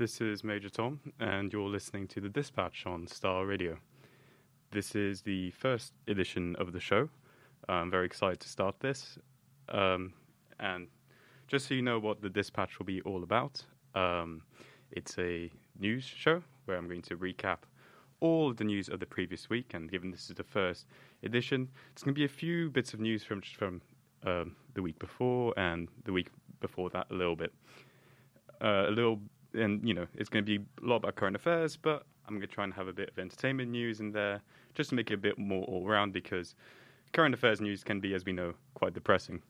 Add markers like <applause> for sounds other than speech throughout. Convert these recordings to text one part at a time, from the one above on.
This is Major Tom, and you're listening to The Dispatch on Star Radio. This is the first edition of the show. I'm very excited to start this. Um, and just so you know what The Dispatch will be all about, um, it's a news show where I'm going to recap all of the news of the previous week. And given this is the first edition, it's going to be a few bits of news from from um, the week before and the week before that a little bit. Uh, a little, and you know, it's going to be a lot about current affairs, but I'm going to try and have a bit of entertainment news in there just to make it a bit more all round because current affairs news can be, as we know, quite depressing.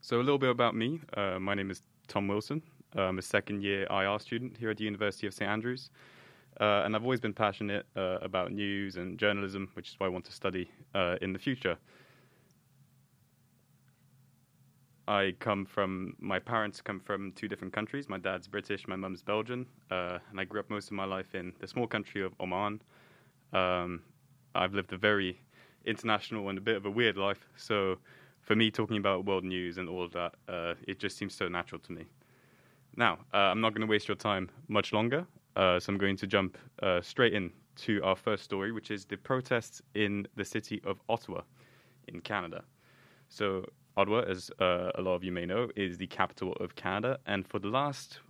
So, a little bit about me. Uh, my name is Tom Wilson. I'm a second year IR student here at the University of St Andrews. Uh, and I've always been passionate uh, about news and journalism, which is what I want to study uh, in the future. I come from, my parents come from two different countries. My dad's British, my mum's Belgian, uh, and I grew up most of my life in the small country of Oman. Um, I've lived a very international and a bit of a weird life, so for me, talking about world news and all of that, uh, it just seems so natural to me. Now, uh, I'm not going to waste your time much longer, uh, so I'm going to jump uh, straight in to our first story, which is the protests in the city of Ottawa in Canada. So, Ottawa, as uh, a lot of you may know, is the capital of Canada, and for the last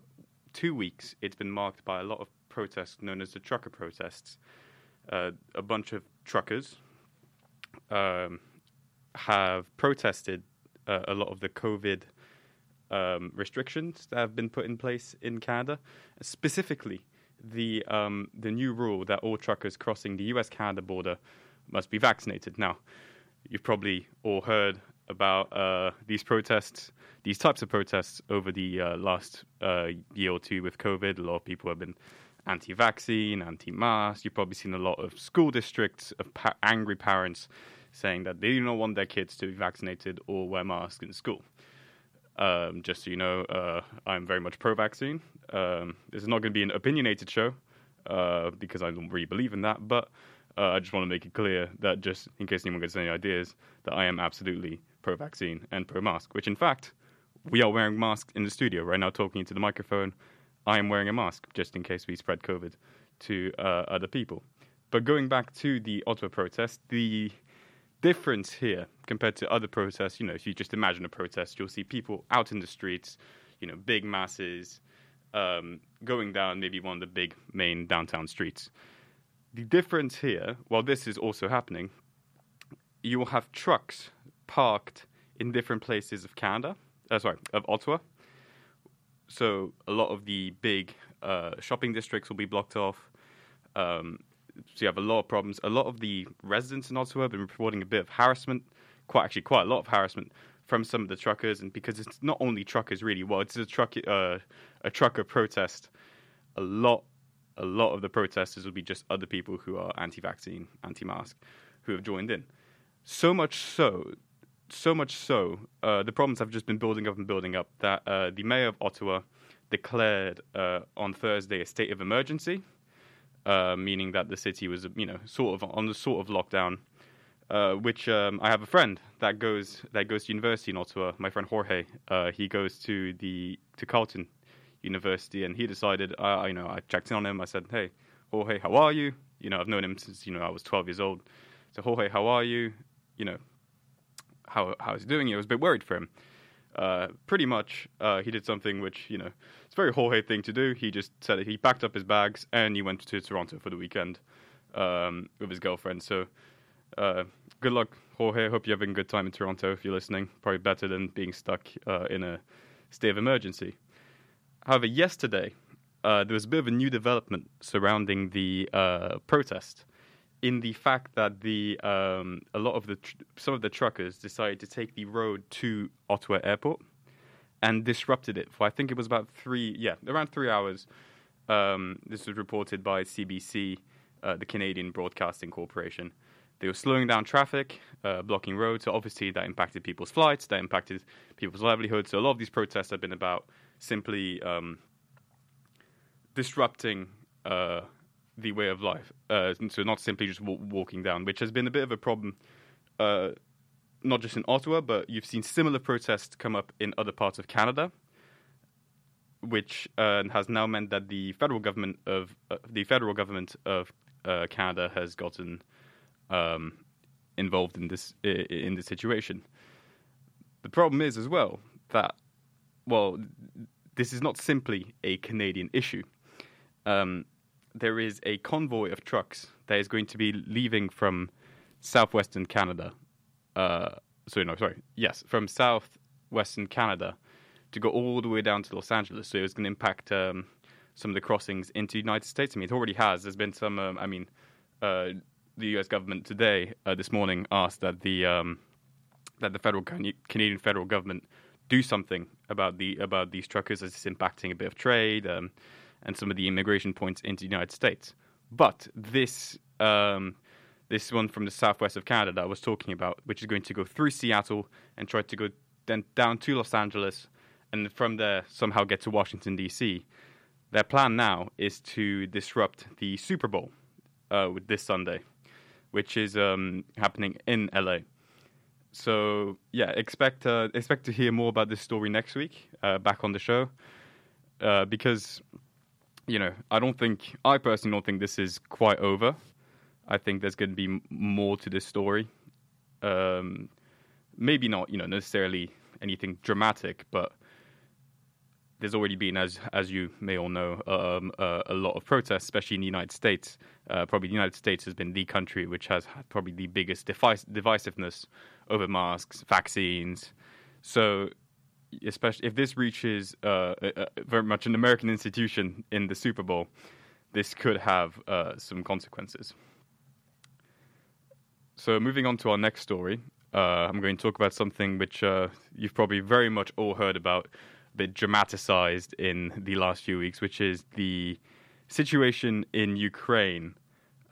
two weeks, it's been marked by a lot of protests known as the trucker protests. Uh, a bunch of truckers um, have protested uh, a lot of the COVID um, restrictions that have been put in place in Canada, specifically the um, the new rule that all truckers crossing the U.S. Canada border must be vaccinated. Now, you've probably all heard about uh, these protests, these types of protests over the uh, last uh, year or two with COVID. A lot of people have been anti-vaccine, anti-mask. You've probably seen a lot of school districts of pa- angry parents saying that they do not want their kids to be vaccinated or wear masks in school. Um, just so you know, uh, I'm very much pro-vaccine. Um, this is not going to be an opinionated show uh, because I don't really believe in that, but uh, I just want to make it clear that just in case anyone gets any ideas, that I am absolutely pro-vaccine and pro-mask. Which, in fact, we are wearing masks in the studio right now, talking into the microphone. I am wearing a mask just in case we spread COVID to uh, other people. But going back to the Ottawa protest, the difference here compared to other protests, you know, if you just imagine a protest, you'll see people out in the streets, you know, big masses um, going down maybe one of the big main downtown streets. The difference here, while this is also happening, you will have trucks parked in different places of Canada, uh, sorry, of Ottawa. So a lot of the big uh, shopping districts will be blocked off. Um, so you have a lot of problems. A lot of the residents in Ottawa have been reporting a bit of harassment, quite actually quite a lot of harassment from some of the truckers, and because it's not only truckers really. Well, it's a truck uh, a trucker protest. A lot, a lot of the protesters will be just other people who are anti-vaccine, anti-mask, who have joined in. So much so, so much so, uh, the problems have just been building up and building up. That uh, the mayor of Ottawa declared uh, on Thursday a state of emergency uh, meaning that the city was, you know, sort of on the sort of lockdown. Uh, which um, I have a friend that goes that goes to university in Ottawa. My friend Jorge, uh, he goes to the to Carleton University, and he decided, you know, I checked in on him. I said, "Hey, Jorge, how are you?" You know, I've known him since you know I was 12 years old. So Jorge, how are you? You know, how how's he doing? I was a bit worried for him. Uh, pretty much, uh, he did something which you know it's a very Jorge thing to do. He just said he packed up his bags and he went to Toronto for the weekend um, with his girlfriend. So, uh, good luck, Jorge. Hope you're having a good time in Toronto. If you're listening, probably better than being stuck uh, in a state of emergency. However, yesterday uh, there was a bit of a new development surrounding the protest in the fact that the um, a lot of the tr- some of the truckers decided to take the road to Ottawa Airport and disrupted it for I think it was about three yeah around three hours. Um, this was reported by CBC, uh, the Canadian Broadcasting Corporation. They were slowing down traffic, uh, blocking roads. So obviously that impacted people's flights, that impacted people's livelihoods. So a lot of these protests have been about simply um, disrupting uh, the way of life. Uh, so not simply just w- walking down, which has been a bit of a problem, uh, not just in Ottawa, but you've seen similar protests come up in other parts of Canada. which uh, has now meant that the federal government of uh, the federal government of uh, Canada has gotten um, involved in this in this situation. The problem is as well that well, this is not simply a Canadian issue. Um, there is a convoy of trucks that is going to be leaving from southwestern Canada. Uh, sorry, no, sorry. Yes, from southwestern Canada to go all the way down to Los Angeles. So it's going to impact um, some of the crossings into the United States. I mean, it already has. There's been some. Um, I mean, uh, the U.S. government today, uh, this morning, asked that the um, that the federal Canadian federal government do something about the about these truckers as it's impacting a bit of trade um, and some of the immigration points into the United States. But this um, this one from the southwest of Canada that I was talking about, which is going to go through Seattle and try to go then down to Los Angeles, and from there somehow get to Washington D.C. Their plan now is to disrupt the Super Bowl uh, with this Sunday, which is um, happening in LA. So yeah, expect uh, expect to hear more about this story next week, uh, back on the show, uh, because you know I don't think I personally don't think this is quite over. I think there's going to be more to this story. Um, maybe not, you know, necessarily anything dramatic, but there's already been, as as you may all know, um, uh, a lot of protests, especially in the United States. Uh, probably the United States has been the country which has had probably the biggest divisiveness over masks, vaccines. So, especially if this reaches uh, very much an American institution in the Super Bowl, this could have uh, some consequences. So, moving on to our next story, uh, I'm going to talk about something which uh, you've probably very much all heard about, a bit dramatized in the last few weeks, which is the situation in Ukraine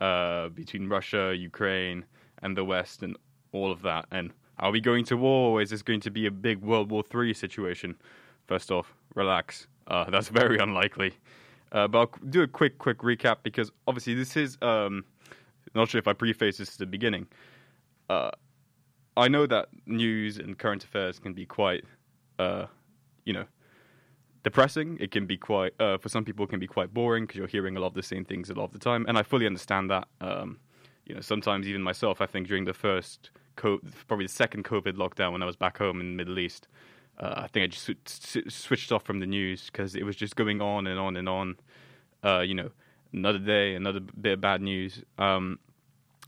uh, between Russia, Ukraine, and the West, and all of that. And are we going to war? Is this going to be a big World War Three situation? First off, relax. Uh, that's <laughs> very unlikely. Uh, but I'll do a quick, quick recap because obviously this is um, not sure if I preface this at the beginning. Uh, I know that news and current affairs can be quite, uh, you know, depressing. It can be quite, uh, for some people, it can be quite boring because you're hearing a lot of the same things a lot of the time, and I fully understand that. Um, you know, sometimes even myself, I think during the first, co- probably the second COVID lockdown when I was back home in the Middle East, uh, I think I just sw- switched off from the news because it was just going on and on and on. Uh, you know, another day, another bit of bad news. Um,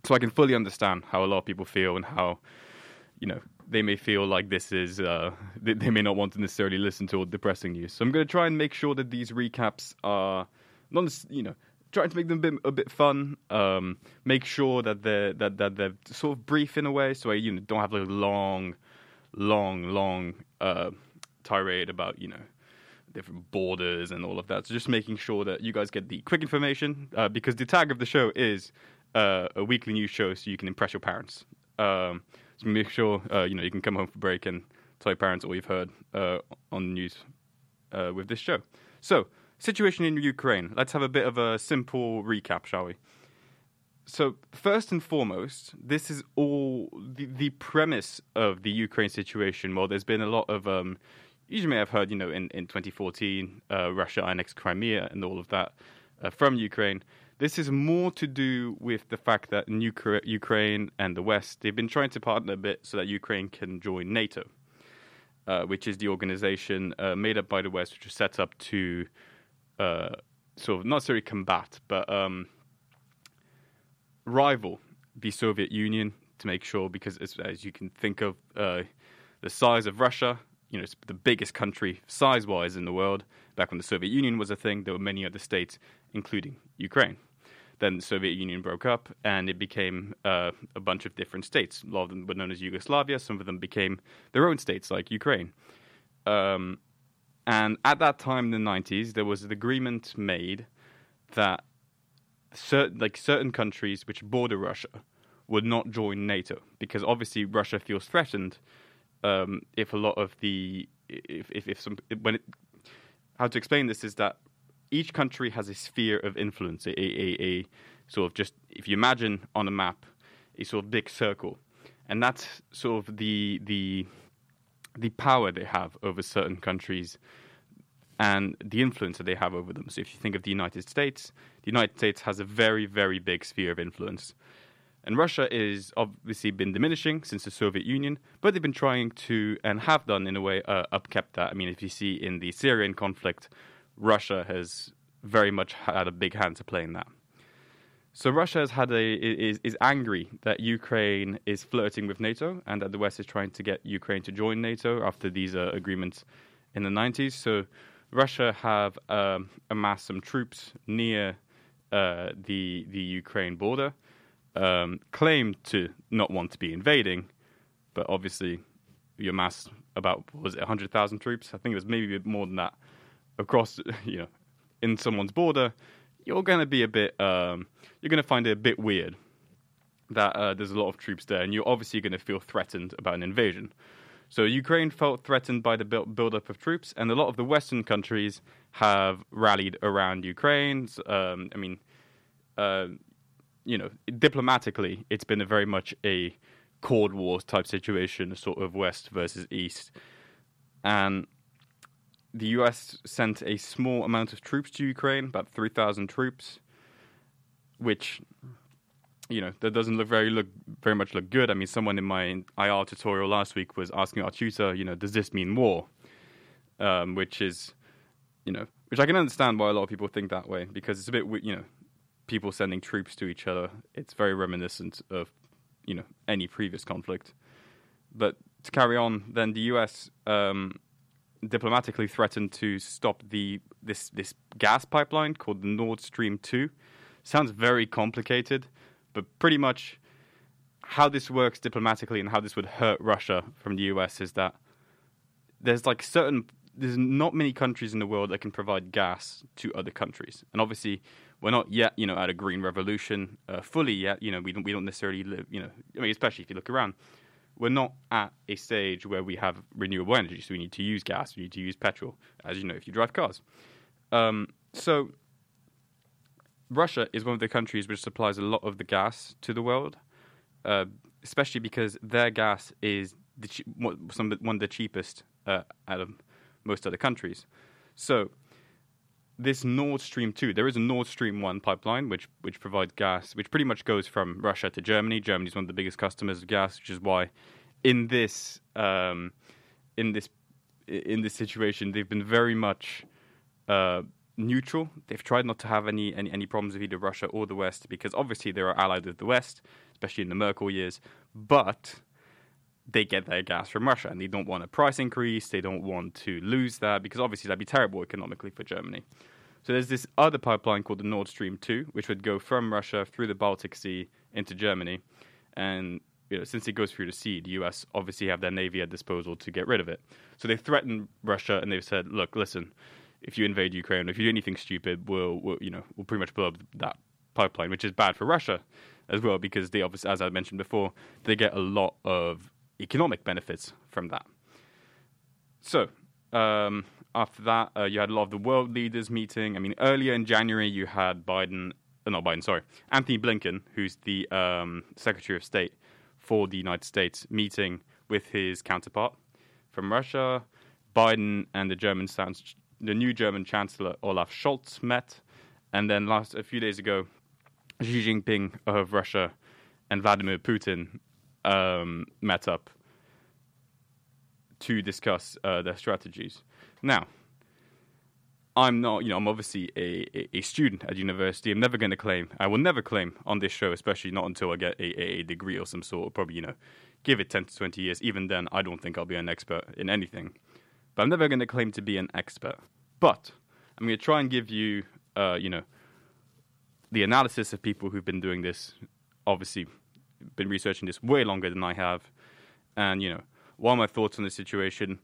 so I can fully understand how a lot of people feel and how, you know, they may feel like this is, uh, <laughs> they, they, may not want to necessarily listen to all depressing news. So I'm going to try and make sure that these recaps are not, you know, trying to make them a bit, a bit fun. Um, make sure that they're that, that they're sort of brief in a way, so I you know don't have like a long, long, long uh, tirade about you know different borders and all of that. So just making sure that you guys get the quick information uh, because the tag of the show is uh, a weekly news show, so you can impress your parents. Um, so make sure uh, you know you can come home for break and tell your parents all you've heard uh, on the news uh, with this show. So situation in Ukraine. Let's have a bit of a simple recap, shall we? So first and foremost, this is all the, the premise of the Ukraine situation. Well, there's been a lot of um, you may have heard, you know, in, in 2014, uh, Russia annexed Crimea and all of that uh, from Ukraine. This is more to do with the fact that Ukraine and the West, they've been trying to partner a bit so that Ukraine can join NATO, uh, which is the organization uh, made up by the West, which was set up to uh, sort of not necessarily combat, but um, rival the Soviet Union to make sure, because as, as you can think of uh, the size of Russia you know, it's the biggest country size wise in the world. Back when the Soviet Union was a thing, there were many other states, including Ukraine. Then the Soviet Union broke up and it became uh, a bunch of different states. A lot of them were known as Yugoslavia, some of them became their own states, like Ukraine. Um, and at that time in the 90s, there was an agreement made that certain, like certain countries which border Russia would not join NATO because obviously Russia feels threatened um, if a lot of the if if, if some when it, how to explain this is that each country has a sphere of influence, a, a, a sort of just if you imagine on a map a sort of big circle, and that's sort of the the the power they have over certain countries, and the influence that they have over them. So if you think of the United States, the United States has a very, very big sphere of influence. And Russia is obviously been diminishing since the Soviet Union, but they've been trying to, and have done in a way, uh, upkept that. I mean, if you see in the Syrian conflict, Russia has very much had a big hand to play in that. So Russia has had a is is angry that Ukraine is flirting with NATO and that the West is trying to get Ukraine to join NATO after these uh, agreements in the 90s. So Russia have um, amassed some troops near uh, the the Ukraine border, um, claim to not want to be invading, but obviously you amass about was it 100,000 troops? I think it was maybe more than that across <laughs> you know in someone's border. You're going to be a bit um, you're going to find it a bit weird that uh, there's a lot of troops there, and you're obviously going to feel threatened about an invasion. So Ukraine felt threatened by the build, buildup of troops, and a lot of the Western countries have rallied around Ukraine. Um, I mean, uh, you know, diplomatically, it's been a very much a Cold War type situation, sort of West versus East, and the U.S. sent a small amount of troops to Ukraine, about three thousand troops, which you know, that doesn't look very look very much look good. I mean, someone in my IR tutorial last week was asking our tutor, you know, does this mean war? Um, which is, you know, which I can understand why a lot of people think that way because it's a bit, you know, people sending troops to each other. It's very reminiscent of, you know, any previous conflict. But to carry on, then the U.S. Um, diplomatically threatened to stop the this this gas pipeline called Nord Stream two. Sounds very complicated but pretty much how this works diplomatically and how this would hurt Russia from the US is that there's like certain there's not many countries in the world that can provide gas to other countries, and obviously we're not yet you know at a green revolution uh, fully yet. You know we don't we don't necessarily live you know I mean especially if you look around, we're not at a stage where we have renewable energy, so we need to use gas, we need to use petrol, as you know if you drive cars. Um, so Russia is one of the countries which supplies a lot of the gas to the world, uh, especially because their gas is the che- one of the cheapest uh, out of most other countries. So this Nord Stream two, there is a Nord Stream one pipeline which which provides gas, which pretty much goes from Russia to Germany. Germany is one of the biggest customers of gas, which is why in this um, in this in this situation they've been very much uh, neutral. They've tried not to have any, any, any problems with either Russia or the West because obviously they are allied with the West, especially in the Merkel years. But they get their gas from Russia and they don't want a price increase. They don't want to lose that because obviously that'd be terrible economically for Germany. So there's this other pipeline called the Nord Stream 2, which would go from Russia through the Baltic Sea into Germany. And you know, since it goes through the sea, the US obviously have their navy at disposal to get rid of it. So they threatened Russia and they've said, look, listen, if you invade Ukraine, if you do anything stupid, we'll, we'll you know we'll pretty much blow up that pipeline, which is bad for Russia as well because they obviously, as I mentioned before, they get a lot of economic benefits from that. So um, after that, uh, you had a lot of the world leaders meeting. I mean, earlier in January, you had Biden, uh, not Biden, sorry, Antony Blinken, who's the um, Secretary of State for the United States, meeting with his counterpart from Russia. Biden and the German the new German Chancellor Olaf Scholz met, and then last a few days ago, Xi Jinping of Russia and Vladimir Putin um, met up to discuss uh, their strategies. Now, I'm not, you know, I'm obviously a, a, student at university. I'm never going to claim, I will never claim on this show, especially not until I get a, a degree or some sort. Probably, you know, give it 10 to 20 years. Even then, I don't think I'll be an expert in anything. But I'm never going to claim to be an expert. But I'm going to try and give you, uh, you know, the analysis of people who've been doing this, obviously, been researching this way longer than I have, and you know, what are my thoughts on the situation?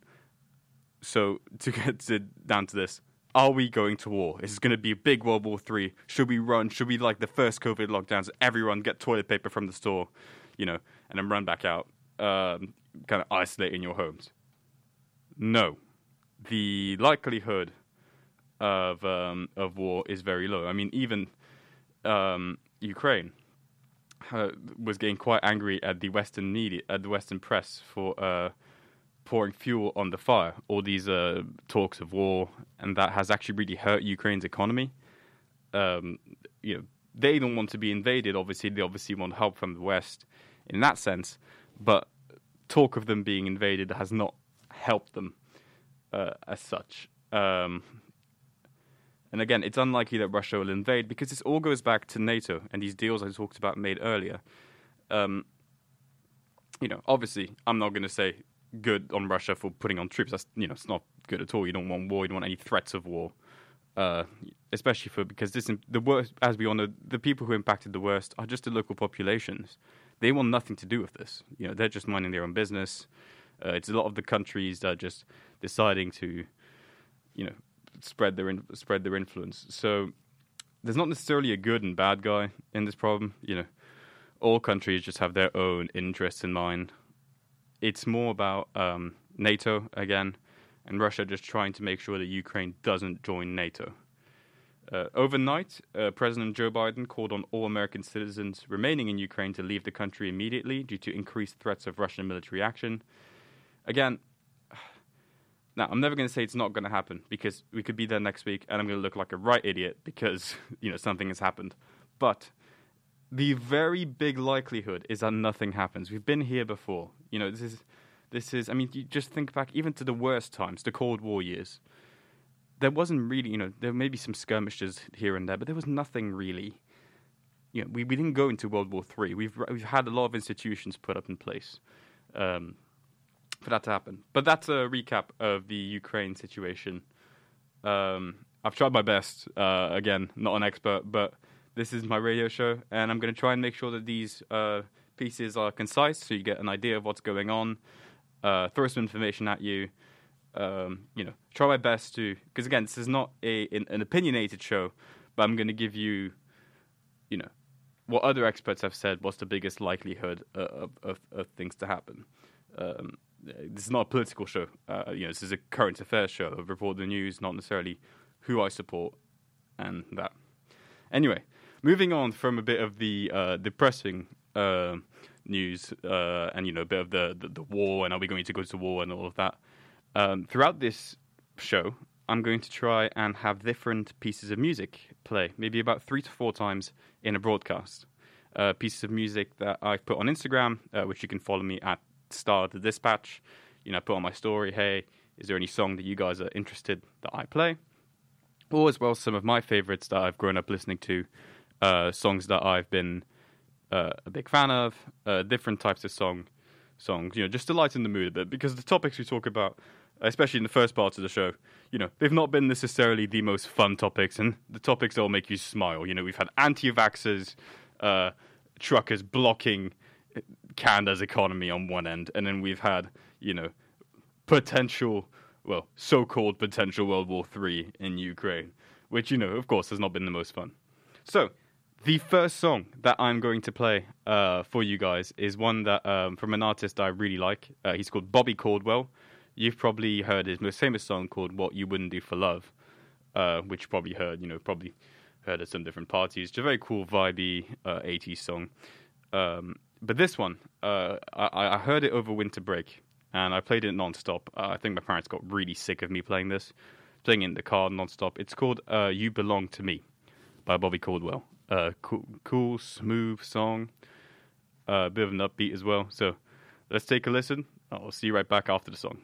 So <laughs> to get to, down to this, are we going to war? Is this going to be a big World War Three? Should we run? Should we like the first COVID lockdowns? Everyone get toilet paper from the store, you know, and then run back out, um, kind of isolate in your homes. No, the likelihood of um, of war is very low. I mean, even um, Ukraine uh, was getting quite angry at the Western media, at the Western press for uh, pouring fuel on the fire. All these uh, talks of war, and that has actually really hurt Ukraine's economy. Um, you know, they don't want to be invaded. Obviously, they obviously want help from the West in that sense. But talk of them being invaded has not helped them uh, as such. Um, and again, it's unlikely that Russia will invade because this all goes back to NATO and these deals I talked about made earlier. Um, you know, obviously, I'm not going to say good on Russia for putting on troops. That's you know, it's not good at all. You don't want war. You don't want any threats of war, uh, especially for because this the worst, as we all know, the people who impacted the worst are just the local populations. They want nothing to do with this. You know, they're just minding their own business. Uh, it's a lot of the countries that are just deciding to, you know, spread their in, spread their influence. So there's not necessarily a good and bad guy in this problem. You know, all countries just have their own interests in mind. It's more about um, NATO again, and Russia just trying to make sure that Ukraine doesn't join NATO. Uh, overnight, uh, President Joe Biden called on all American citizens remaining in Ukraine to leave the country immediately due to increased threats of Russian military action. Again, <sighs> now I'm never going to say it's not going to happen because we could be there next week and I'm going to look like a right idiot because <laughs> you know something has happened. But the very big likelihood is that nothing happens. We've been here before. You know, this is this is. I mean, you just think back even to the worst times, the Cold War years there wasn't really, you know, there may be some skirmishes here and there, but there was nothing really. You know, we, we didn't go into World War Three. We've we've had a lot of institutions put up in place um, for that to happen. But that's a recap of the Ukraine situation. Um, I've tried my best. Uh, again, not an expert, but this is my radio show, and I'm going to try and make sure that these uh, pieces are concise, so you get an idea of what's going on. Uh, throw some information at you um, you know, try my best to, because again, this is not a an, an opinionated show, but I'm going to give you, you know, what other experts have said. What's the biggest likelihood of of, of things to happen? Um, this is not a political show. Uh, you know, this is a current affairs show. I report the news, not necessarily who I support, and that. Anyway, moving on from a bit of the uh, depressing uh, news uh, and you know a bit of the, the, the war and are we going to go to war and all of that. Um, throughout this show, I'm going to try and have different pieces of music play, maybe about three to four times in a broadcast. Uh, pieces of music that I've put on Instagram, uh, which you can follow me at Star the Dispatch. You know, put on my story, hey, is there any song that you guys are interested that I play? Or as well, some of my favorites that I've grown up listening to, uh, songs that I've been uh, a big fan of, uh, different types of song songs, you know, just to lighten the mood a bit, because the topics we talk about especially in the first part of the show, you know, they've not been necessarily the most fun topics, and the topics that will make you smile. You know, we've had anti-vaxxers, uh, truckers blocking Canada's economy on one end, and then we've had, you know, potential, well, so-called potential World War Three in Ukraine, which, you know, of course, has not been the most fun. So, the first song that I'm going to play uh, for you guys is one that um, from an artist I really like. Uh, he's called Bobby Caldwell you've probably heard his most famous song called "What You Wouldn't Do for Love," uh, which you probably heard, you know, probably heard at some different parties. It's a very cool, vibey uh, '80s song. Um, but this one, uh, I, I, heard it over winter break, and I played it nonstop. Uh, I think my parents got really sick of me playing this, playing it in the car nonstop. It's called uh, "You Belong to Me" by Bobby Caldwell. Uh, cool, cool, smooth song. A bit of an upbeat as well. So let's take a listen. I'll see you right back after the song.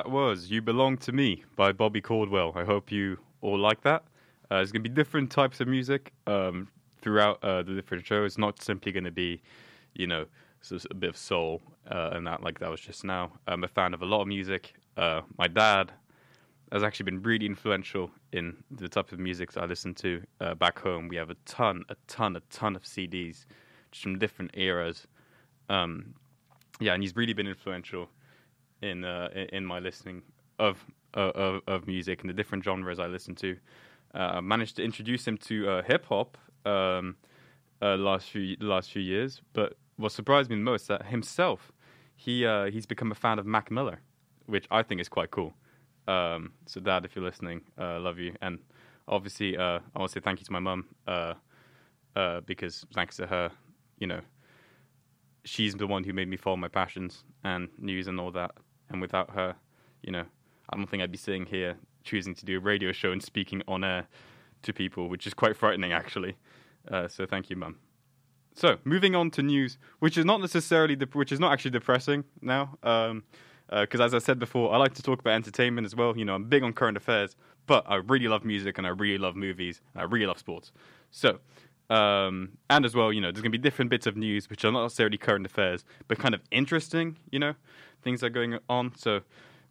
That was You Belong to Me by Bobby Caldwell. I hope you all like that. Uh, there's going to be different types of music um, throughout uh, the different shows. It's not simply going to be, you know, a bit of soul uh, and that like that was just now. I'm a fan of a lot of music. Uh, my dad has actually been really influential in the type of music that I listen to uh, back home. We have a ton, a ton, a ton of CDs just from different eras. Um, yeah, and he's really been influential in uh, in my listening of, uh, of, of music and the different genres I listen to. Uh, I managed to introduce him to uh, hip hop um, uh, last few last few years, but what surprised me the most that himself he uh, he's become a fan of Mac Miller, which I think is quite cool. Um, so, Dad, if you're listening, love you, and obviously I want to say thank you to my mum because thanks to her, you know, she's the one who made me follow my passions and news and all that. And without her, you know, I don't think I'd be sitting here choosing to do a radio show and speaking on air to people, which is quite frightening, actually. Uh, so thank you, Mum. So moving on to news, which is not necessarily which is not actually depressing now, because um, uh, as I said before, I like to talk about entertainment as well. You know, I'm big on current affairs, but I really love music and I really love movies. I really love sports. So um, and as well, you know, there's going to be different bits of news which are not necessarily current affairs, but kind of interesting, you know, things are going on. So I'm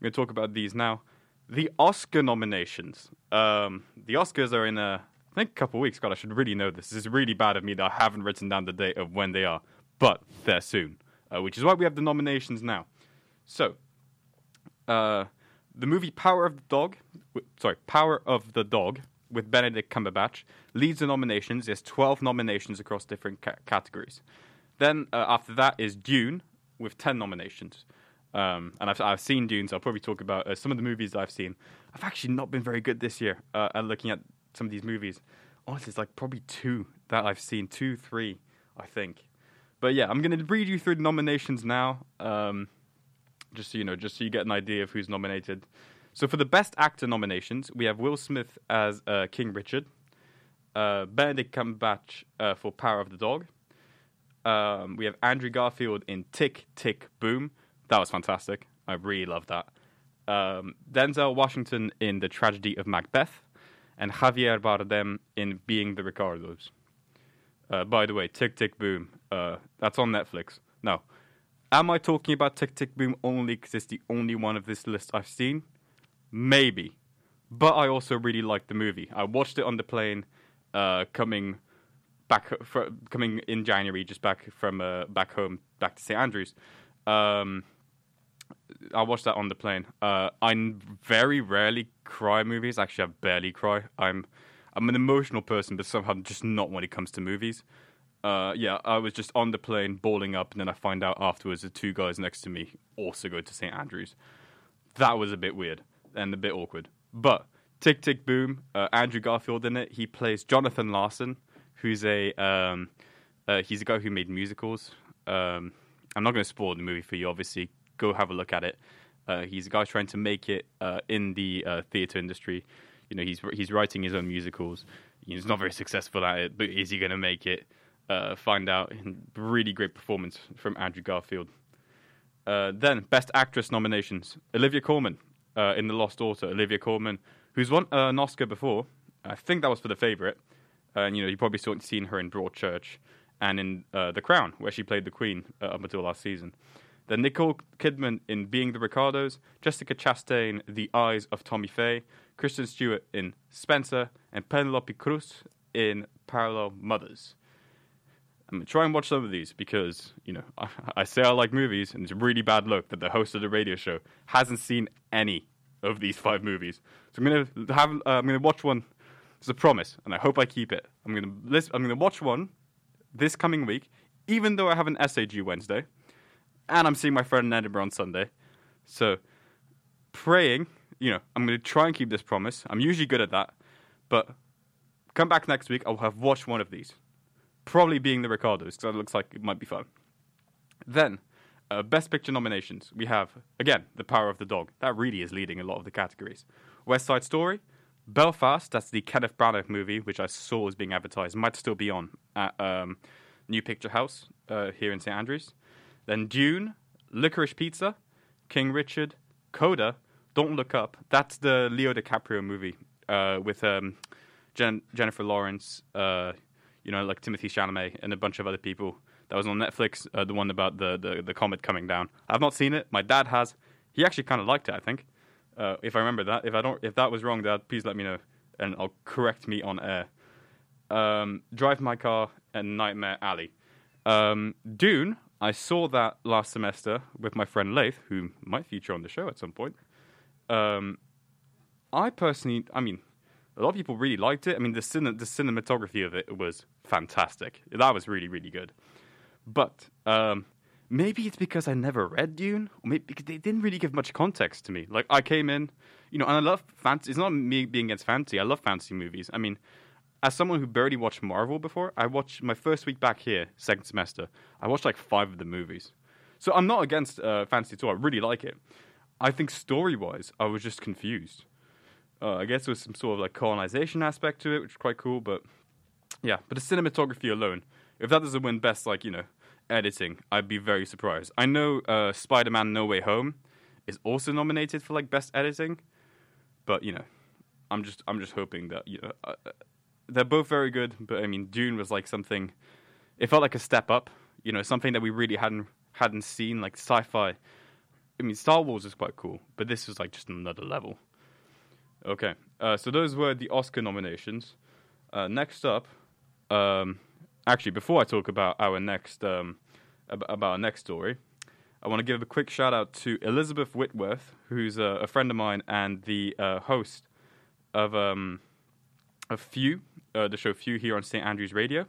going to talk about these now. The Oscar nominations. Um, the Oscars are in a, I think, a couple weeks. God, I should really know this. This is really bad of me that I haven't written down the date of when they are, but they're soon, uh, which is why we have the nominations now. So, uh, the movie Power of the Dog, sorry, Power of the Dog with Benedict Cumberbatch leads the nominations. There's 12 nominations across different ca- categories. Then uh, after that is Dune with 10 nominations. Um, and I've, I've seen Dune, so I'll probably talk about uh, some of the movies I've seen. I've actually not been very good this year uh, at looking at some of these movies. Honestly, it's like probably two that I've seen, two, three, I think. But yeah, I'm going to read you through the nominations now, um, just so you know, just so you get an idea of who's nominated. So for the Best Actor nominations, we have Will Smith as uh, King Richard, uh, Benedict Cumberbatch uh, for Power of the Dog. Um, we have Andrew Garfield in Tick Tick Boom. That was fantastic. I really loved that. Um, Denzel Washington in The Tragedy of Macbeth, and Javier Bardem in Being the Ricardos. Uh, by the way, Tick Tick Boom. Uh, that's on Netflix. Now, am I talking about Tick Tick Boom only because it's the only one of this list I've seen? Maybe. But I also really liked the movie. I watched it on the plane uh, coming back coming in January, just back from uh, back home, back to St Andrews. Um, I watched that on the plane. Uh, I very rarely cry movies. Actually, I barely cry. I'm I'm an emotional person, but somehow just not when it comes to movies. Uh, yeah, I was just on the plane, bawling up, and then I find out afterwards the two guys next to me also go to St Andrews. That was a bit weird and a bit awkward. But Tick Tick Boom, uh, Andrew Garfield in it. He plays Jonathan Larson, who's a um, uh, he's a guy who made musicals. Um, I'm not going to spoil the movie for you. Obviously, go have a look at it. Uh, he's a guy trying to make it uh, in the uh, theater industry. You know, he's he's writing his own musicals. He's not very successful at it, but is he going to make it? Uh, find out. Really great performance from Andrew Garfield. then, Best Actress nominations: Olivia Colman uh, in The Lost Daughter, Olivia Colman, who's won uh, an Oscar before. I think that was for The Favorite. And, you know, you probably seen her in Broadchurch and in uh, The Crown, where she played the Queen uh, up until last season. Then Nicole Kidman in Being the Ricardos, Jessica Chastain, The Eyes of Tammy Faye, Kristen Stewart in Spencer, and Penelope Cruz in Parallel Mothers. I'm gonna try and watch some of these because you know I, I, say I like movies, and it's a really bad look that the host of the radio show hasn't seen any of these <laughs> five movies. So I'm gonna have uh, I'm gonna watch one. It's a promise, and I hope I keep it. I'm gonna list, I'm gonna watch one this coming week, even though I have an essay due Wednesday, and I'm seeing my friend in Edinburgh on Sunday. So praying, you know, I'm gonna try and keep this promise. I'm usually good at that, but come back next week. I'll have watched one of these probably being the Ricardos, because it looks like it might be fun. Then, uh, Best Picture nominations. We have, again, The Power of the Dog. That really is leading a lot of the categories. West Side Story, Belfast, that's the Kenneth Branagh movie, which I saw was being advertised, might still be on at um, New Picture House uh, here in St Andrews. Then Dune, Licorice Pizza, King Richard, Coda, Don't Look Up. That's the Leo DiCaprio movie uh, with um, Jen- Jennifer Lawrence, uh, you know, like Timothée Chalamet and a bunch of other people. That was on Netflix. Uh, the one about the, the the comet coming down. I've not seen it. My dad has. He actually kind of liked it. I think. Uh, if I remember that. If I don't, if that was wrong, Dad, please let me know, and I'll correct me on air. Um, Drive my car and Nightmare Alley. Um, Dune. I saw that last semester with my friend Laith, who might feature on the show at some point. Um, I personally, I mean, a lot of people really liked it. I mean, the cine- the cinematography of it was fantastic. That was really really good. But um, maybe it's because I never read Dune, or maybe because they didn't really give much context to me. Like I came in, you know, and I love fantasy. It's not me being against fantasy. I love fantasy movies. I mean, as someone who barely watched Marvel before, I watched my first week back here, second semester. I watched like five of the movies. So I'm not against uh, fantasy at all. I really like it. I think story wise, I was just confused. Uh, I guess there was some sort of like colonization aspect to it, which is quite cool. But yeah, but the cinematography alone, if that doesn't win best, like you know, editing, I'd be very surprised. I know uh, Spider-Man: No Way Home is also nominated for like best editing, but you know, I'm just I'm just hoping that you know uh, uh they're both very good. But I mean, Dune was like something. It felt like a step up. You know, something that we really hadn't hadn't seen, like sci-fi I mean, Star Wars is quite cool, but this was like just another level. Okay, uh, so those were the Oscar nominations. Uh, next up, um, actually, before I talk about our next um, ab- about our next story, I want to give a quick shout out to Elizabeth Whitworth, who's a, a friend of mine and the uh, host of um, a Few, uh, the show Few here on St Andrews Radio.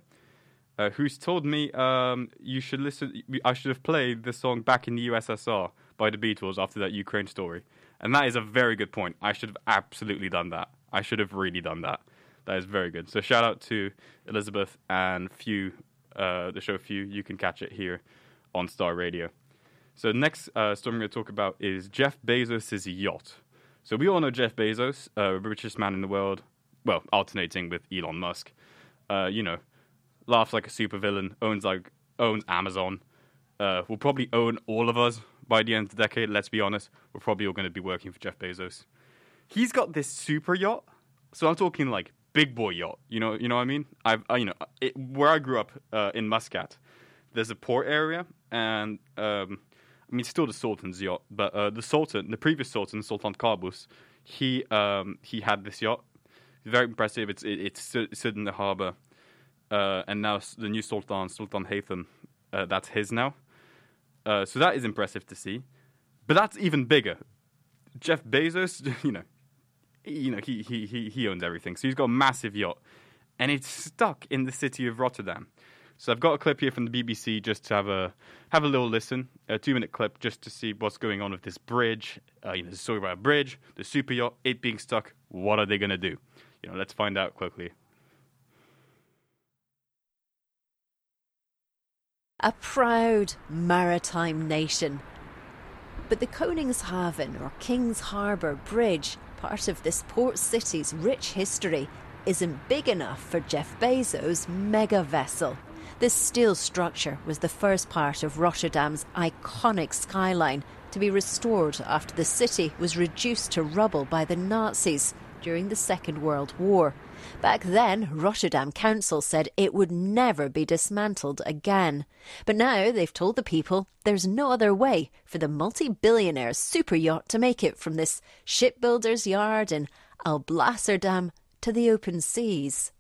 Uh, who's told me um, you should listen? I should have played the song "Back in the USSR" by the Beatles after that Ukraine story. And that is a very good point. I should have absolutely done that. I should have really done that. That is very good. So shout out to Elizabeth and Few, uh, the show Few. You can catch it here on Star Radio. So next uh, story I'm going to talk about is Jeff Bezos' yacht. So we all know Jeff Bezos, uh, richest man in the world. Well, alternating with Elon Musk. Uh, you know, laughs like a supervillain, owns like owns Amazon. Uh, will probably own all of us by the end of the decade, let's be honest, we're probably all going to be working for Jeff Bezos. He's got this super yacht. So I'm talking like big boy yacht. You know, you know what I mean? I've, I, you know, it, where I grew up uh, in Muscat, there's a port area, and um, I mean, still the Sultan's yacht, but uh, the Sultan, the previous Sultan, Sultan Qaboos, he um, he had this yacht. Very impressive. It's it, it's stood in the harbor, uh, and now the new Sultan, Sultan Haitham, uh, that's his now. Uh, so that is impressive to see. But that's even bigger. Jeff Bezos, <laughs> you know, you know, he, he, he, he owns everything. So he's got a massive yacht. And it's stuck in the city of Rotterdam. So I've got a clip here from the BBC just to have a have a little listen, a two minute clip just to see what's going on with this bridge. Uh, you know, the story about a bridge, the super yacht, it being stuck. What are they going to do? You know, let's find out quickly. A proud maritime nation. But the Koningshaven or King's Harbour Bridge, part of this port city's rich history, isn't big enough for Jeff Bezos' mega vessel. This steel structure was the first part of Rotterdam's iconic skyline to be restored after the city was reduced to rubble by the Nazis during the Second World War. Back then, Rotterdam Council said it would never be dismantled again. But now they've told the people there's no other way for the multi billionaire super yacht to make it from this shipbuilder's yard in Alblasserdam to the open seas.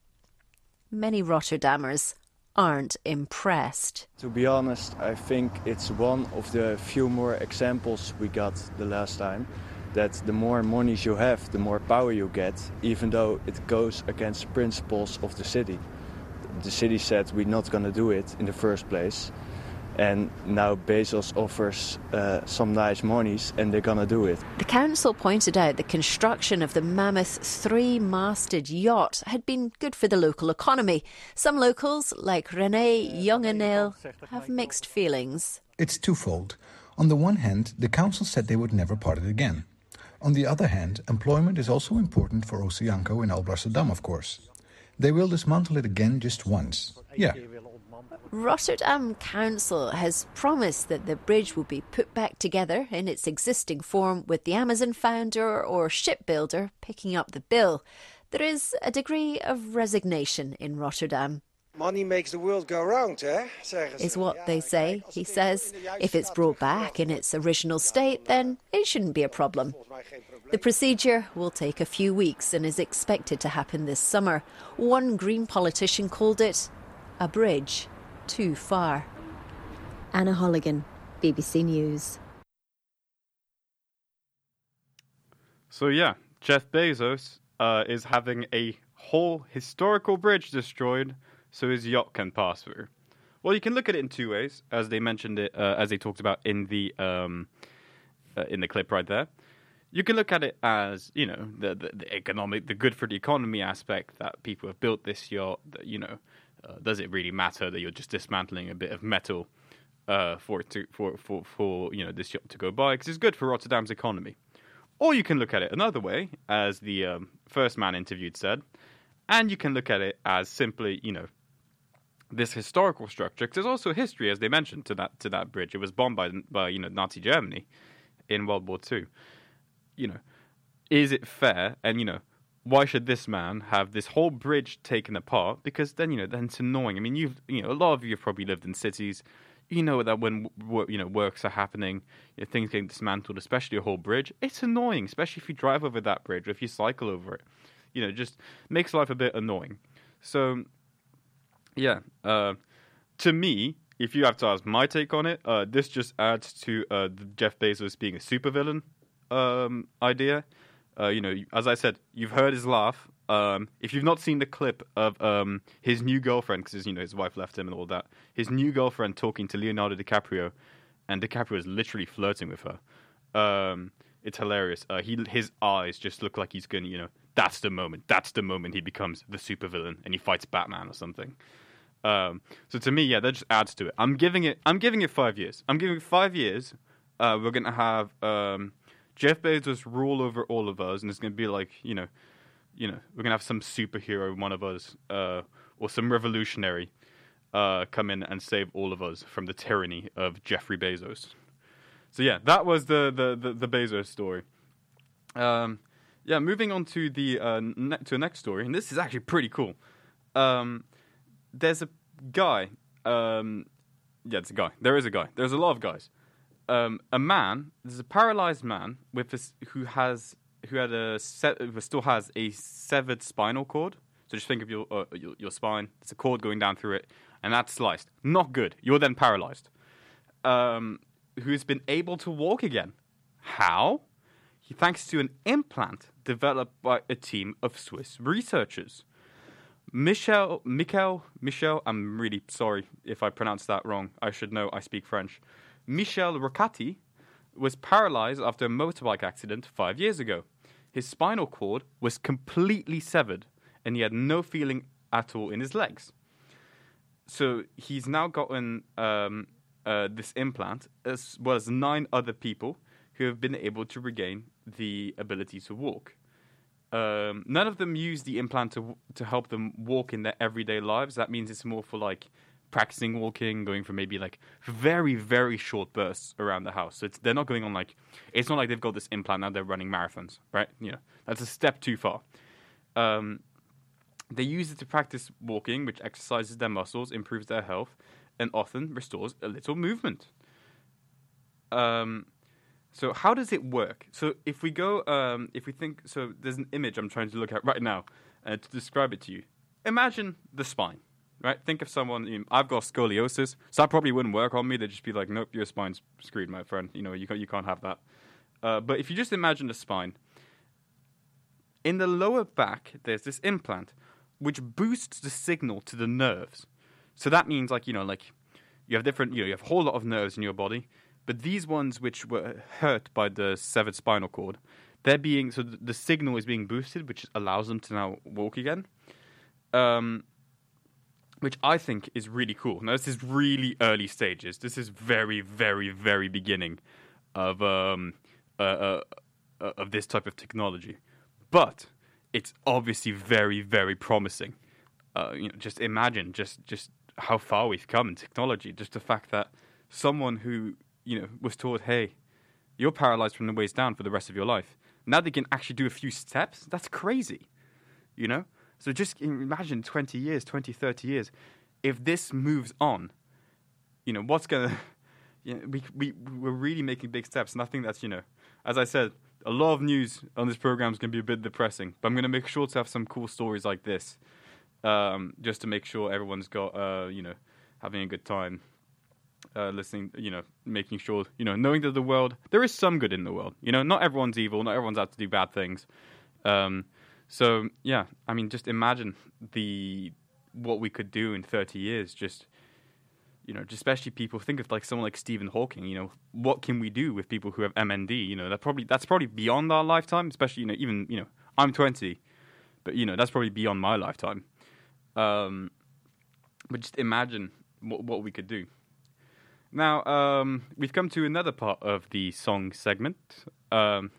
Many Rotterdammers aren't impressed. To be honest, I think it's one of the few more examples we got the last time that the more monies you have, the more power you get, even though it goes against principles of the city. The city said we're not going to do it in the first place, and now Bezos offers uh, some nice monies and they're going to do it. The council pointed out the construction of the mammoth three masted yacht had been good for the local economy. Some locals, like Rene Jongeneel, have mixed feelings. It's twofold. On the one hand, the council said they would never part it again. On the other hand, employment is also important for Oceanco in Alblasserdam, of course. They will dismantle it again just once. Yeah. Rotterdam Council has promised that the bridge will be put back together in its existing form with the Amazon founder or shipbuilder picking up the bill. There is a degree of resignation in Rotterdam. Money makes the world go round, eh? Is what they say. He says if it's brought back in its original state, then it shouldn't be a problem. The procedure will take a few weeks and is expected to happen this summer. One Green politician called it a bridge too far. Anna Holligan, BBC News. So, yeah, Jeff Bezos uh, is having a whole historical bridge destroyed so his yacht can pass through. Well, you can look at it in two ways, as they mentioned it, uh, as they talked about in the um, uh, in the clip right there. You can look at it as you know the, the, the economic, the good for the economy aspect that people have built this yacht. That you know, uh, does it really matter that you're just dismantling a bit of metal uh, for to for, for for you know this yacht to go by? Because it's good for Rotterdam's economy. Or you can look at it another way, as the um, first man interviewed said, and you can look at it as simply you know this historical structure because there's also history, as they mentioned, to that to that bridge. It was bombed by by you know Nazi Germany in World War Two. You know, is it fair? And you know, why should this man have this whole bridge taken apart? Because then you know, then it's annoying. I mean, you've you know, a lot of you have probably lived in cities. You know that when you know works are happening, you know, things getting dismantled, especially a whole bridge. It's annoying, especially if you drive over that bridge or if you cycle over it. You know, just makes life a bit annoying. So yeah. Uh, to me, if you have to ask my take on it, uh, this just adds to uh, Jeff Bezos being a supervillain um, idea. Uh, you know, as I said, you've heard his laugh. Um, if you've not seen the clip of um, his new girlfriend, because you know his wife left him and all that, his new girlfriend talking to Leonardo DiCaprio, and DiCaprio is literally flirting with her. Um, it's hilarious. Uh, he his eyes just look like he's to You know, that's the moment. That's the moment he becomes the supervillain and he fights Batman or something. Um, so to me, yeah, that just adds to it. I'm giving it. I'm giving it five years. I'm giving it five years. Uh, we're gonna have um, Jeff Bezos rule over all of us, and it's gonna be like you know, you know, we're gonna have some superhero, one of us, uh, or some revolutionary, uh, come in and save all of us from the tyranny of Jeffrey Bezos. So yeah, that was the the the, the Bezos story. Um, yeah, moving on to the uh, ne- to the next story, and this is actually pretty cool. Um, there's a guy. Um, yeah, it's a guy. There is a guy. There's a lot of guys. Um, a man. There's a paralyzed man with who has who had a se- who still has a severed spinal cord. So just think of your, uh, your your spine. There's a cord going down through it, and that's sliced. Not good. You're then paralyzed. Um, who's been able to walk again? How? Thanks to an implant developed by a team of Swiss researchers. Michel, Michel, Michel, I'm really sorry if I pronounced that wrong. I should know I speak French. Michel Roccati was paralyzed after a motorbike accident five years ago. His spinal cord was completely severed and he had no feeling at all in his legs. So he's now gotten um, uh, this implant, as well as nine other people who have been able to regain the ability to walk. Um, none of them use the implant to to help them walk in their everyday lives. That means it's more for like practicing walking, going for maybe like very very short bursts around the house. So they're not going on like it's not like they've got this implant now they're running marathons, right? You know that's a step too far. Um, they use it to practice walking, which exercises their muscles, improves their health, and often restores a little movement. Um, so how does it work? So if we go, um, if we think, so there's an image I'm trying to look at right now uh, to describe it to you. Imagine the spine, right? Think of someone. You know, I've got scoliosis, so that probably wouldn't work on me. They'd just be like, "Nope, your spine's screwed, my friend. You know, you can't, you can't have that." Uh, but if you just imagine the spine, in the lower back, there's this implant which boosts the signal to the nerves. So that means, like you know, like you have different, you know, you have a whole lot of nerves in your body but these ones which were hurt by the severed spinal cord, they're being so the signal is being boosted, which allows them to now walk again. Um, which I think is really cool. Now this is really early stages. This is very, very, very beginning of um, uh, uh, uh, of this type of technology, but it's obviously very, very promising. Uh, you know, just imagine, just just how far we've come in technology. Just the fact that someone who you know was told, "Hey, you're paralyzed from the waist down for the rest of your life," now they can actually do a few steps. That's crazy, you know. So just imagine 20 years, 20, 30 years, if this moves on, you know what's gonna. <laughs> You know, we we we're really making big steps, and I think that's you know, as I said, a lot of news on this program is going to be a bit depressing, but I'm going to make sure to have some cool stories like this, um, just to make sure everyone's got, uh, you know, having a good time, uh, listening, you know, making sure, you know, knowing that the world, there is some good in the world. You know, not everyone's evil, not everyone's out to do bad things. Um, so yeah, I mean, just imagine the what we could do in 30 years. Just you know, especially people think of like someone like Stephen Hawking. You know, what can we do with people who have MND? You know, that probably that's probably beyond our lifetime. Especially you know, even you know, I'm 20, but you know, that's probably beyond my lifetime. Um, but just imagine what what we could do. Now, um, we've come to another part of the song segment, um,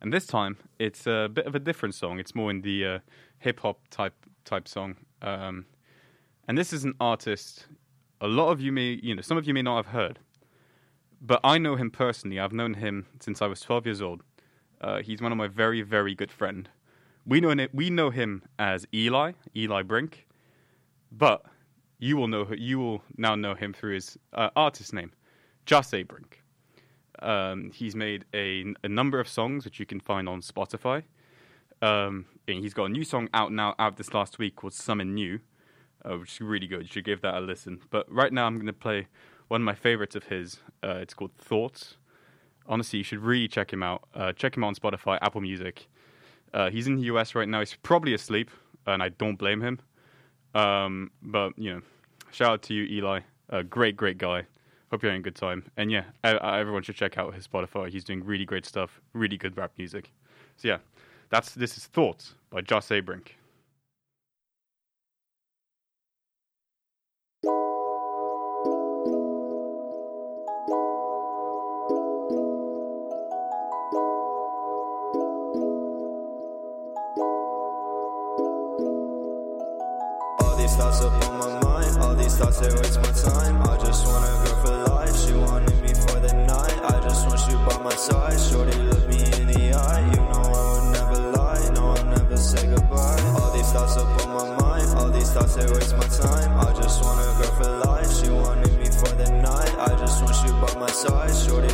and this time it's a bit of a different song. It's more in the uh, hip hop type type song, um, and this is an artist a lot of you may, you know, some of you may not have heard, but I know him personally. I've known him since I was 12 years old. Uh, he's one of my very, very good friend. We know we know him as Eli, Eli Brink, but you will know you will now know him through his uh, artist name, Jahseh Brink. Um, he's made a, a number of songs which you can find on Spotify. Um, and he's got a new song out now, out this last week called Something New uh, which is really good. You should give that a listen. But right now, I'm going to play one of my favorites of his. Uh, it's called Thoughts. Honestly, you should really check him out. Uh, check him out on Spotify, Apple Music. Uh, he's in the US right now. He's probably asleep, and I don't blame him. Um, but you know, shout out to you, Eli. A great, great guy. Hope you're having a good time. And yeah, everyone should check out his Spotify. He's doing really great stuff, really good rap music. So yeah, that's this is Thoughts by Jahseh Brink. They waste my time. I just want a girl for life. She wanted me for the night. I just want you by my side. Shorty, look me in the eye. You know I would never lie. No, I'll never say goodbye. All these thoughts up on my mind. All these thoughts, they waste my time. I just want a girl for life. She wanted me for the night. I just want you by my side. Shorty,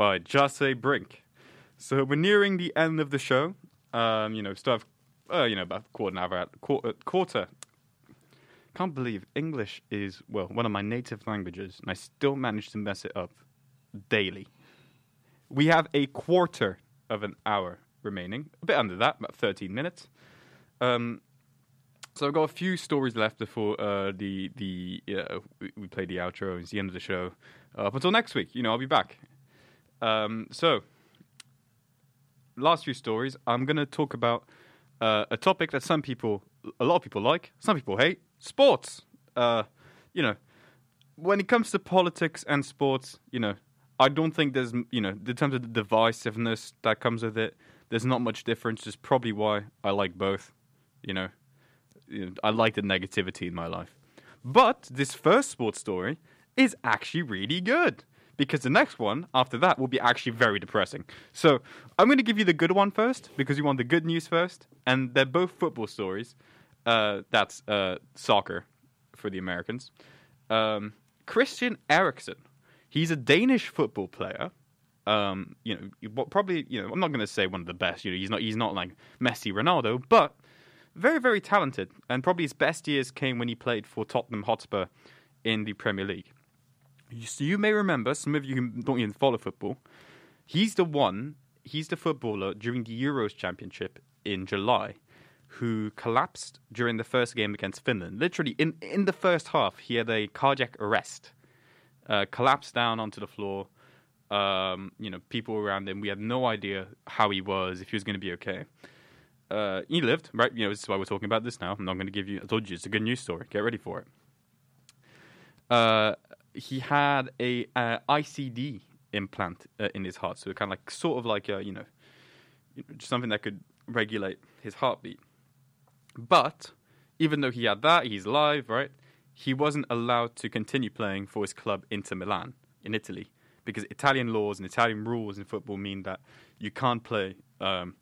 by Jahseh Brink. So we're nearing the end of the show. Um, you know, still have, uh, you know, about quarter an hour, quarter, quarter. Can't believe English is, well, one of my native languages, and I still manage to mess it up daily. We have a quarter of an hour remaining, a bit under that, about 13 minutes. Um, so I've got a few stories left before uh, the the uh, we, we play the outro. It's the end of the show. Uh, up until next week, you know, I'll be back. Um, so, last few stories. I'm going to talk about uh, a topic that some people, a lot of people like, some people hate. Sports. Uh, you know, when it comes to politics and sports, you know, I don't think there's, you know, in terms of the divisiveness that comes with it, there's not much difference. It's probably why I like both. You know, you know, I like the negativity in my life. But this first sports story is actually really good because the next one after that will be actually very depressing. So I'm going to give you the good one first because you want the good news first, and they're both football stories. Uh, that's uh, soccer for the Americans. Um, Christian Eriksen, he's a Danish football player. Um, you know, probably you know I'm not going to say one of the best. You know, he's not he's not like Messi, Ronaldo, but very very talented. And probably his best years came when he played for Tottenham Hotspur in the Premier League. So you may remember, some of you who don't even follow football, he's the one, he's the footballer during the Euros Championship in July who collapsed during the first game against Finland. Literally, in, in the first half, he had a cardiac arrest, uh, collapsed down onto the floor. Um, you know, people around him, we had no idea how he was, if he was going to be okay. Uh, he lived, right? You know, this is why we're talking about this now. I'm not going to give you, I told you, it's a good news story. Get ready for it. Uh, he had a uh, ICD implant uh, in his heart, so kind of like sort of like a, you know, something that could regulate his heartbeat. But even though he had that, he's live, right? He wasn't allowed to continue playing for his club Inter Milan in Italy because Italian laws and Italian rules in football mean that you can't play. Um,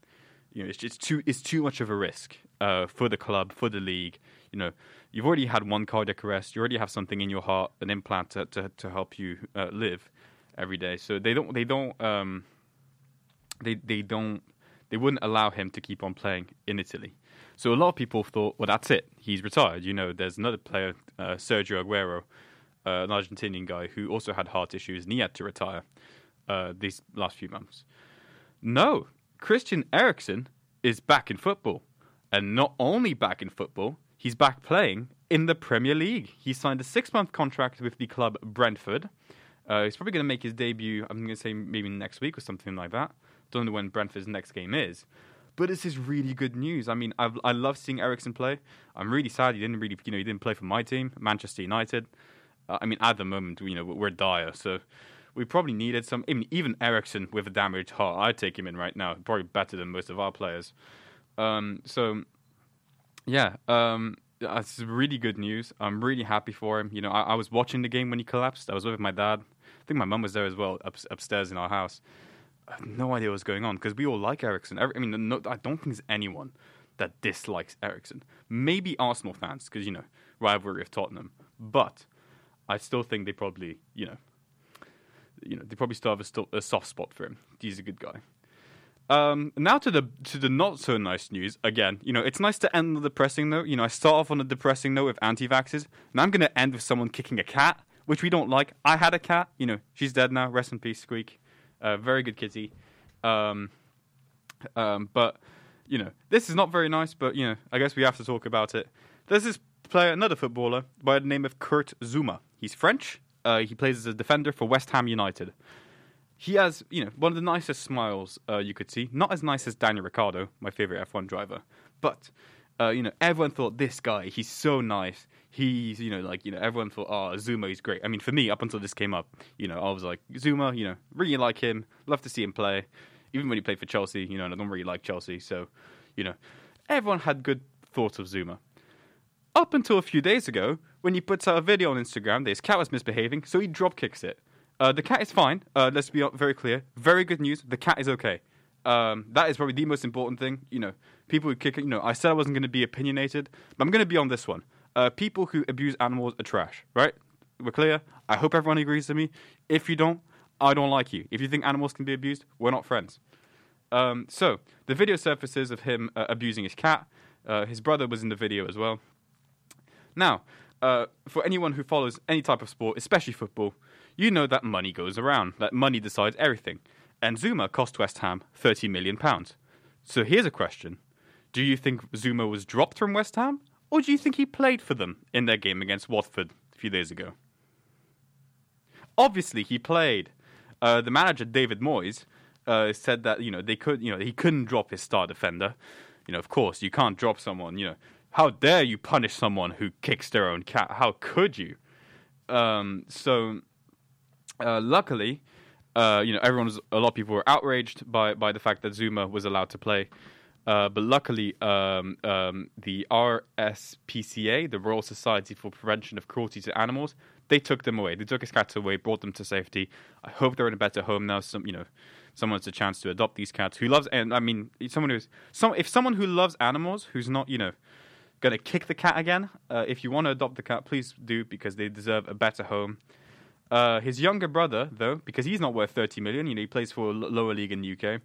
you know, it's, too it's too much of a risk uh, for the club, for the league. You know, you've already had one cardiac arrest. You already have something in your heart, an implant to to, to help you uh, live every day. So they don't they don't um, they they don't they wouldn't allow him to keep on playing in Italy. So a lot of people thought, well, that's it. He's retired. You know, there's another player, uh, Sergio Aguero, uh, an Argentinian guy who also had heart issues and he had to retire uh, these last few months. No, Christian Eriksen is back in football. And not only back in football, he's back playing in the Premier League. He signed a six month contract with the club Brentford. Uh, he's probably going to make his debut, I'm going to say maybe next week or something like that. Don't know when Brentford's next game is. But this is really good news. I mean, I've, I love seeing Eriksen play. I'm really sad he didn't really, you know, he didn't play for my team, Manchester United. Uh, I mean, at the moment, you know, we're dire, so we probably needed some. Even even Eriksen with a damaged heart, I'd take him in right now. Probably better than most of our players. Um, so, yeah, um, that's really good news. I'm really happy for him. You know, I, I, was watching the game when he collapsed. I was with my dad. I think my mum was there as well, up, upstairs in our house. I have no idea what's going on because we all like Eriksen. I mean, no, I don't think there's anyone that dislikes Eriksen. Maybe Arsenal fans because you know rivalry of Tottenham, but I still think they probably you know you know they probably still have a, a soft spot for him. He's a good guy. Um, now to the to the not so nice news. Again, you know, it's nice to end on a depressing note. You know, I start off on a depressing note with anti-vaxxers, and I'm going to end with someone kicking a cat, which we don't like. I had a cat. You know, she's dead now. Rest in peace, Squeak. Uh, very good kitty. Um, um, but you know, this is not very nice. But you know, I guess we have to talk about it. There's this player, another footballer by the name of Kurt Zouma. He's French. Uh, he plays as a defender for West Ham United. He has, you know, one of the nicest smiles uh, you could see. Not as nice as Daniel Ricciardo, my favorite F1 driver, but uh, you know, everyone thought this guy, he's so nice. He's, you know, like, you know, everyone thought, oh, Zouma, he's great. I mean, for me, up until this came up, you know, I was like, Zouma, you know, really like him, love to see him play. Even when he played for Chelsea, you know, and I don't really like Chelsea, so, you know, everyone had good thoughts of Zouma. Up until a few days ago, when he puts out a video on Instagram that his cat was misbehaving, so he drop kicks it. Uh, the cat is fine. Uh, let's be very clear. Very good news. The cat is okay. Um, that is probably the most important thing. You know, people who kick it. You know, I said I wasn't going to be opinionated, but I'm going to be on this one. Uh, people who abuse animals are trash, right? We're clear. I hope everyone agrees with me. If you don't, I don't like you. If you think animals can be abused, we're not friends. Um, so the video surfaces of him uh, abusing his cat. Uh, his brother was in the video as well. Now, uh, for anyone who follows any type of sport, especially football, you know that money goes around. That money decides everything. And Zouma cost West Ham thirty million pounds. So here's a question: Do you think Zouma was dropped from West Ham, or do you think he played for them in their game against Watford a few days ago? Obviously, he played. Uh, the manager David Moyes uh, said that you know they could you know he couldn't drop his star defender. You know, of course, you can't drop someone. You know, how dare you punish someone who kicks their own cat? How could you? Um, so, uh, luckily, uh, you know, everyone was a lot of people were outraged by by the fact that Zouma was allowed to play. Uh, but luckily, um, um, the RSPCA, the Royal Society for Prevention of Cruelty to Animals, they took them away. They took his cats away, brought them to safety. I hope they're in a better home now. Some, you know, someone has a chance to adopt these cats who loves. And I mean, someone who's some. If someone who loves animals, who's not, you know, going to kick the cat again. Uh, if you want to adopt the cat, please do because they deserve a better home. Uh, his younger brother, though, because he's not worth 30 million, you know, he plays for a l- lower league in the UK.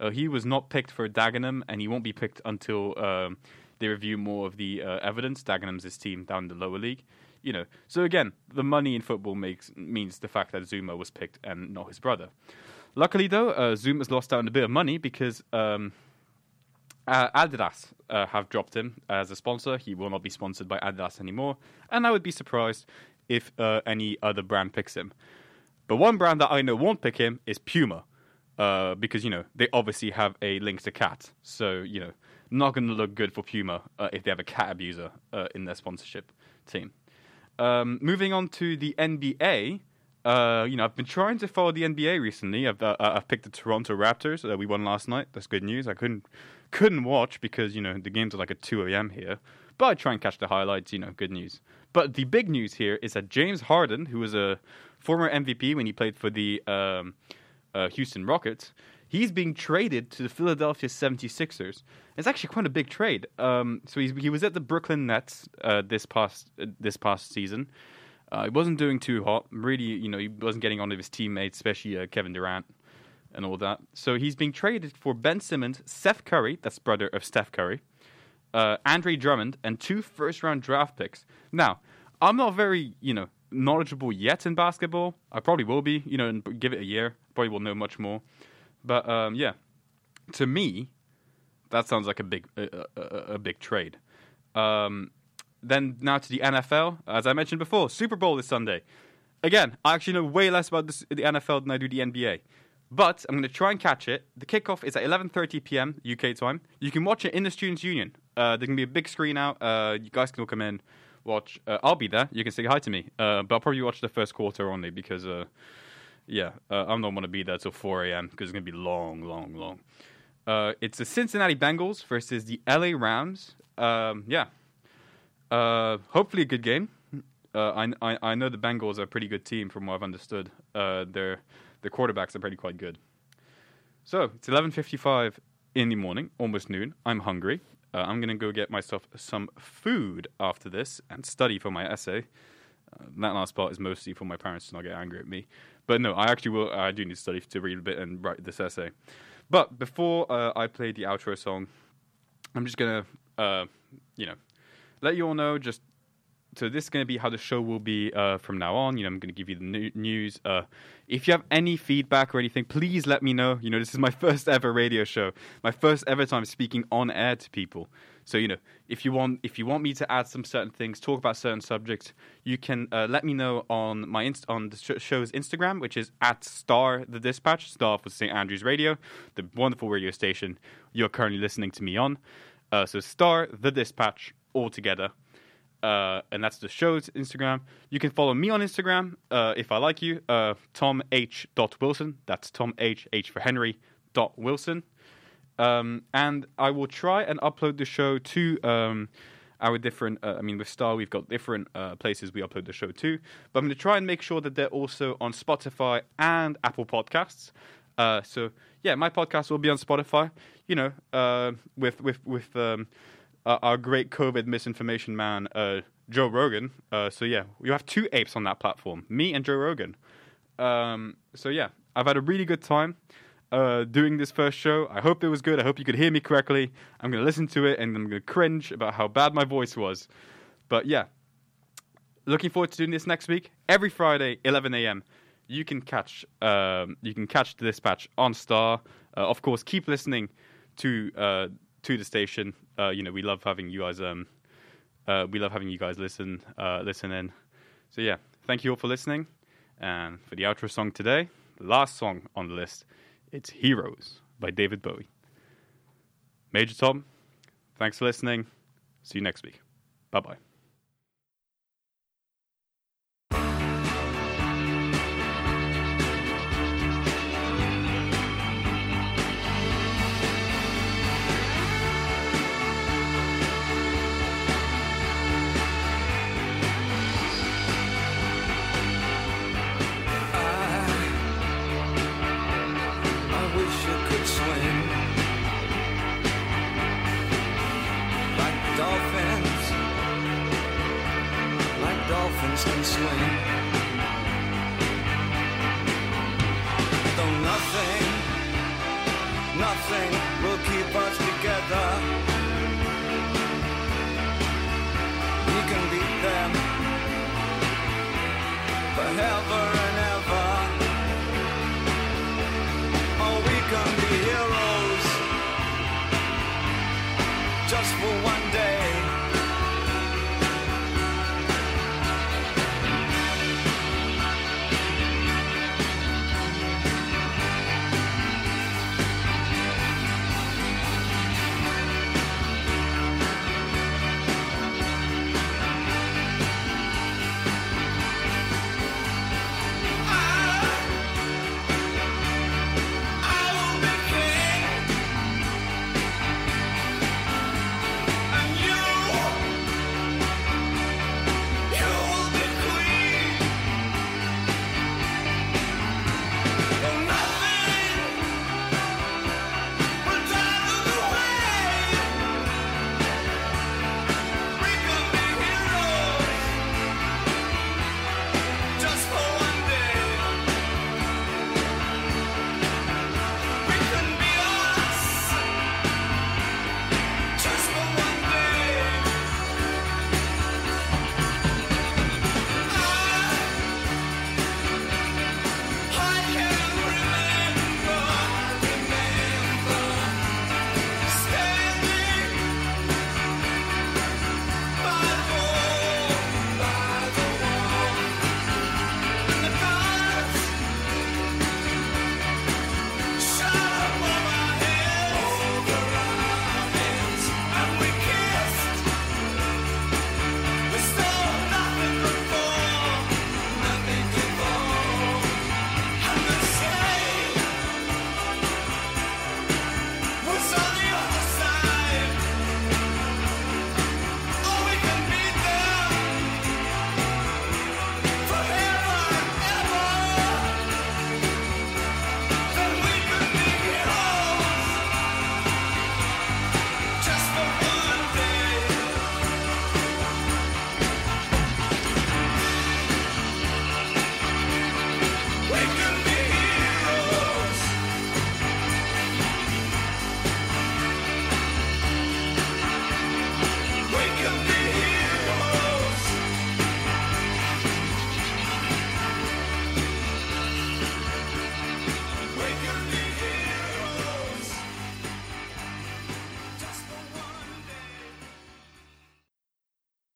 Uh, he was not picked for Dagenham, and he won't be picked until um, they review more of the uh, evidence. Dagenham's his team down in the lower league. You know, so again, the money in football makes means the fact that Zouma was picked and not his brother. Luckily, though, uh, Zouma's lost out on a bit of money because um, Adidas uh, have dropped him as a sponsor. He will not be sponsored by Adidas anymore, and I would be surprised if uh, any other brand picks him. But one brand that I know won't pick him is Puma, uh, because you know they obviously have a link to cat. So you know, not going to look good for Puma uh, if they have a cat abuser uh, in their sponsorship team. Um, moving on to the NBA. Uh, you know, I've been trying to follow the NBA recently. I've uh, I've picked the Toronto Raptors. Uh, we won last night. That's good news. I couldn't couldn't watch because you know the games are like at two a.m. here. But I try and catch the highlights. You know, good news. But the big news here is that James Harden, who was a former MVP when he played for the um, uh, Houston Rockets, he's being traded to the Philadelphia 76ers. It's actually quite a big trade. Um, so he was at the Brooklyn Nets uh, this past uh, this past season. Uh, he wasn't doing too hot. Really, you know, he wasn't getting on with his teammates, especially uh, Kevin Durant and all that. So he's being traded for Ben Simmons, Seth Curry, that's brother of Steph Curry, uh, Andre Drummond, and two first round draft picks. Now, I'm not very, you know, knowledgeable yet in basketball. I probably will be, you know, and give it a year. Probably will know much more. But um, yeah, to me, that sounds like a big, a, a, a big trade. Um, then now to the NFL. As I mentioned before, Super Bowl this Sunday. Again, I actually know way less about this, the NFL than I do the NBA. But I'm going to try and catch it. The kickoff is at 11:30 p.m. UK time. You can watch it in the Students' Union. Uh, there can be a big screen out. Uh, you guys can all come in, watch. Uh, I'll be there. You can say hi to me. Uh, but I'll probably watch the first quarter only because, uh, yeah, uh, I'm not to be there till 4 a.m. because it's going to be long, long, long. It's the Cincinnati Bengals versus the LA Rams. Um, yeah, hopefully a good game. I, I I know the Bengals are a pretty good team from what I've understood. Their their quarterbacks are pretty quite good. So it's 11:55 in the morning, almost noon. I'm hungry. Uh, I'm gonna go get myself some food after this and study for my essay. Uh, that last part is mostly for my parents to not get angry at me. But no, I actually will. I do need to study to read a bit and write this essay. But before uh, I play the outro song, I'm just gonna, uh, you know, let you all know just so this is going to be how the show will be uh, from now on. You know, I'm going to give you the news. Uh, if you have any feedback or anything, please let me know. You know, this is my <laughs> first ever radio show, my first ever time speaking on air to people. So you know, if you want, if you want me to add some certain things, talk about certain subjects, you can uh, let me know on my inst- on the sh- show's Instagram, which is at Star the Dispatch, Star for St Andrews Radio, the wonderful radio station you're currently listening to me on. Uh, so Star the Dispatch all together uh, and that's the show's Instagram. You can follow me on Instagram uh, if I like you, uh, Tom H. Wilson. That's Tom H. H for Henry. Dot Wilson. Um, and I will try and upload the show to um, our different. Uh, I mean, with Star, we've got different uh, places we upload the show to. But I'm going to try and make sure that they're also on Spotify and Apple Podcasts. Uh, so yeah, my podcast will be on Spotify. You know, uh, with with with um, uh, our great COVID misinformation man, uh, Joe Rogan. Uh, so yeah, you have two apes on that platform, me and Joe Rogan. Um, so yeah, I've had a really good time uh, doing this first show. I hope it was good. I hope you could hear me correctly. I'm gonna listen to it and I'm gonna cringe about how bad my voice was. But yeah, looking forward to doing this next week. Every Friday, 11 a.m. You can catch um, you can catch the dispatch on Star. Uh, of course, keep listening to uh, to the station. Uh, you know, we love having you guys. Um, uh, we love having you guys listen uh, listen in. So yeah, thank you all for listening. And for the outro song today, the last song on the list, it's "Heroes" by David Bowie. Major Tom, thanks for listening. See you next week. Bye bye.